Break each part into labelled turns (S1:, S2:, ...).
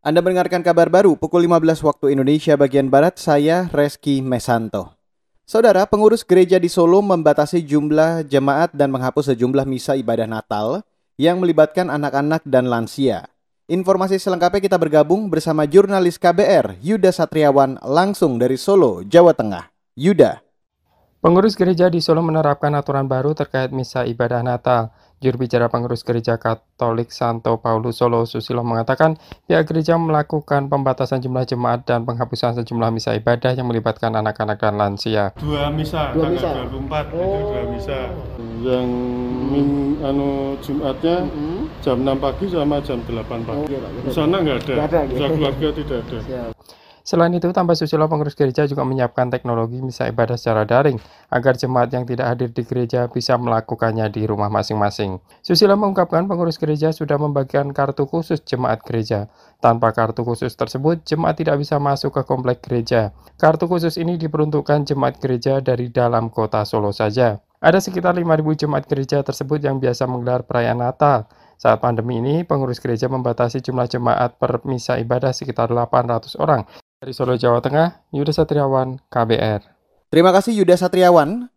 S1: Anda mendengarkan kabar baru pukul 15 waktu Indonesia bagian Barat, saya Reski Mesanto. Saudara, pengurus gereja di Solo membatasi jumlah jemaat dan menghapus sejumlah misa ibadah Natal yang melibatkan anak-anak dan lansia. Informasi selengkapnya kita bergabung bersama jurnalis KBR Yuda Satriawan langsung dari Solo, Jawa Tengah. Yuda.
S2: Pengurus gereja di Solo menerapkan aturan baru terkait misa ibadah Natal. Juru bicara pengurus gereja Katolik Santo Paulus Solo Susilo mengatakan pihak gereja melakukan pembatasan jumlah jemaat dan penghapusan sejumlah misa ibadah yang melibatkan anak-anak dan lansia.
S3: Dua misa,
S4: Dua
S3: tanggal
S4: misa?
S3: 24 itu dua misa.
S4: yang min, anu Jumatnya
S3: Hmm?
S4: jam 6 pagi sama jam 8 pagi.
S3: Oh,
S4: Di
S3: iya,
S4: sana nggak ada.
S3: Nggak ada,
S4: keluarga tidak ada.
S2: Selain itu, tambah Susilo pengurus gereja juga menyiapkan teknologi misa ibadah secara daring agar jemaat yang tidak hadir di gereja bisa melakukannya di rumah masing-masing. Susilo mengungkapkan pengurus gereja sudah membagikan kartu khusus jemaat gereja. Tanpa kartu khusus tersebut, jemaat tidak bisa masuk ke komplek gereja. Kartu khusus ini diperuntukkan jemaat gereja dari dalam kota Solo saja. Ada sekitar 5.000 jemaat gereja tersebut yang biasa menggelar perayaan Natal. Saat pandemi ini, pengurus gereja membatasi jumlah jemaat per misa ibadah sekitar 800 orang. Dari Solo, Jawa Tengah, Yuda Satriawan, KBR.
S1: Terima kasih Yuda Satriawan.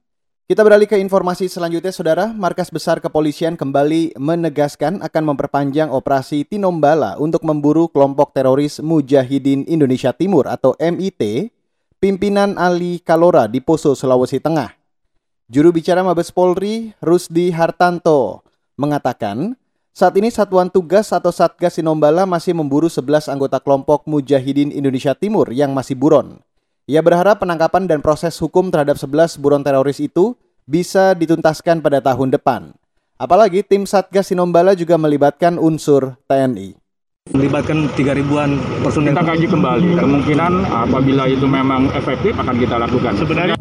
S1: Kita beralih ke informasi selanjutnya, Saudara. Markas Besar Kepolisian kembali menegaskan akan memperpanjang operasi Tinombala untuk memburu kelompok teroris Mujahidin Indonesia Timur atau MIT, pimpinan Ali Kalora di Poso, Sulawesi Tengah. Juru bicara Mabes Polri, Rusdi Hartanto, mengatakan saat ini Satuan Tugas atau Satgas Tinombala masih memburu 11 anggota kelompok Mujahidin Indonesia Timur yang masih buron. Ia berharap penangkapan dan proses hukum terhadap 11 buron teroris itu bisa dituntaskan pada tahun depan. Apalagi tim Satgas Tinombala juga melibatkan unsur TNI.
S5: melibatkan 3 ribuan personel.
S6: kita kaji kembali kemungkinan apabila itu memang efektif akan kita lakukan. Sebenarnya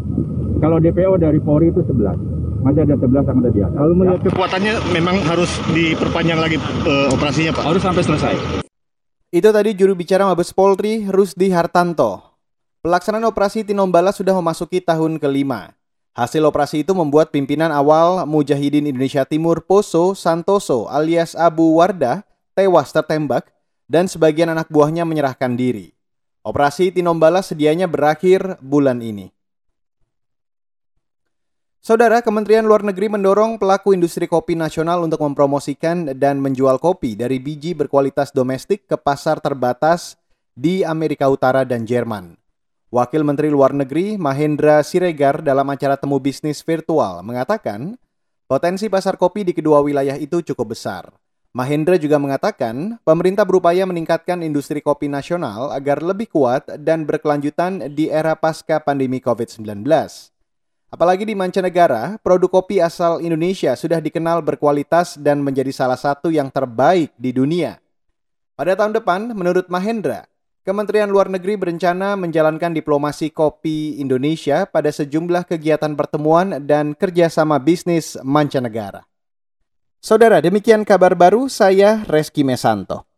S6: kalau DPO dari Polri itu 11 masih ada 11 yang ada di atas.
S5: Lalu melihat
S7: kekuatannya memang harus diperpanjang lagi eh, operasinya Pak.
S5: harus sampai selesai.
S1: Itu tadi juru bicara Mabes Polri, Rusdi Hartanto. Pelaksanaan operasi Tinombala sudah memasuki tahun kelima. Hasil operasi itu membuat pimpinan awal Mujahidin Indonesia Timur Poso Santoso alias Abu Wardah tewas tertembak dan sebagian anak buahnya menyerahkan diri. Operasi Tinombala sedianya berakhir bulan ini. Saudara, Kementerian Luar Negeri mendorong pelaku industri kopi nasional untuk mempromosikan dan menjual kopi dari biji berkualitas domestik ke pasar terbatas di Amerika Utara dan Jerman. Wakil Menteri Luar Negeri Mahendra Siregar dalam acara temu bisnis virtual mengatakan potensi pasar kopi di kedua wilayah itu cukup besar. Mahendra juga mengatakan pemerintah berupaya meningkatkan industri kopi nasional agar lebih kuat dan berkelanjutan di era pasca pandemi COVID-19. Apalagi di mancanegara, produk kopi asal Indonesia sudah dikenal berkualitas dan menjadi salah satu yang terbaik di dunia. Pada tahun depan, menurut Mahendra, Kementerian Luar Negeri berencana menjalankan diplomasi kopi Indonesia pada sejumlah kegiatan pertemuan dan kerjasama bisnis mancanegara. Saudara, demikian kabar baru saya Reski Mesanto.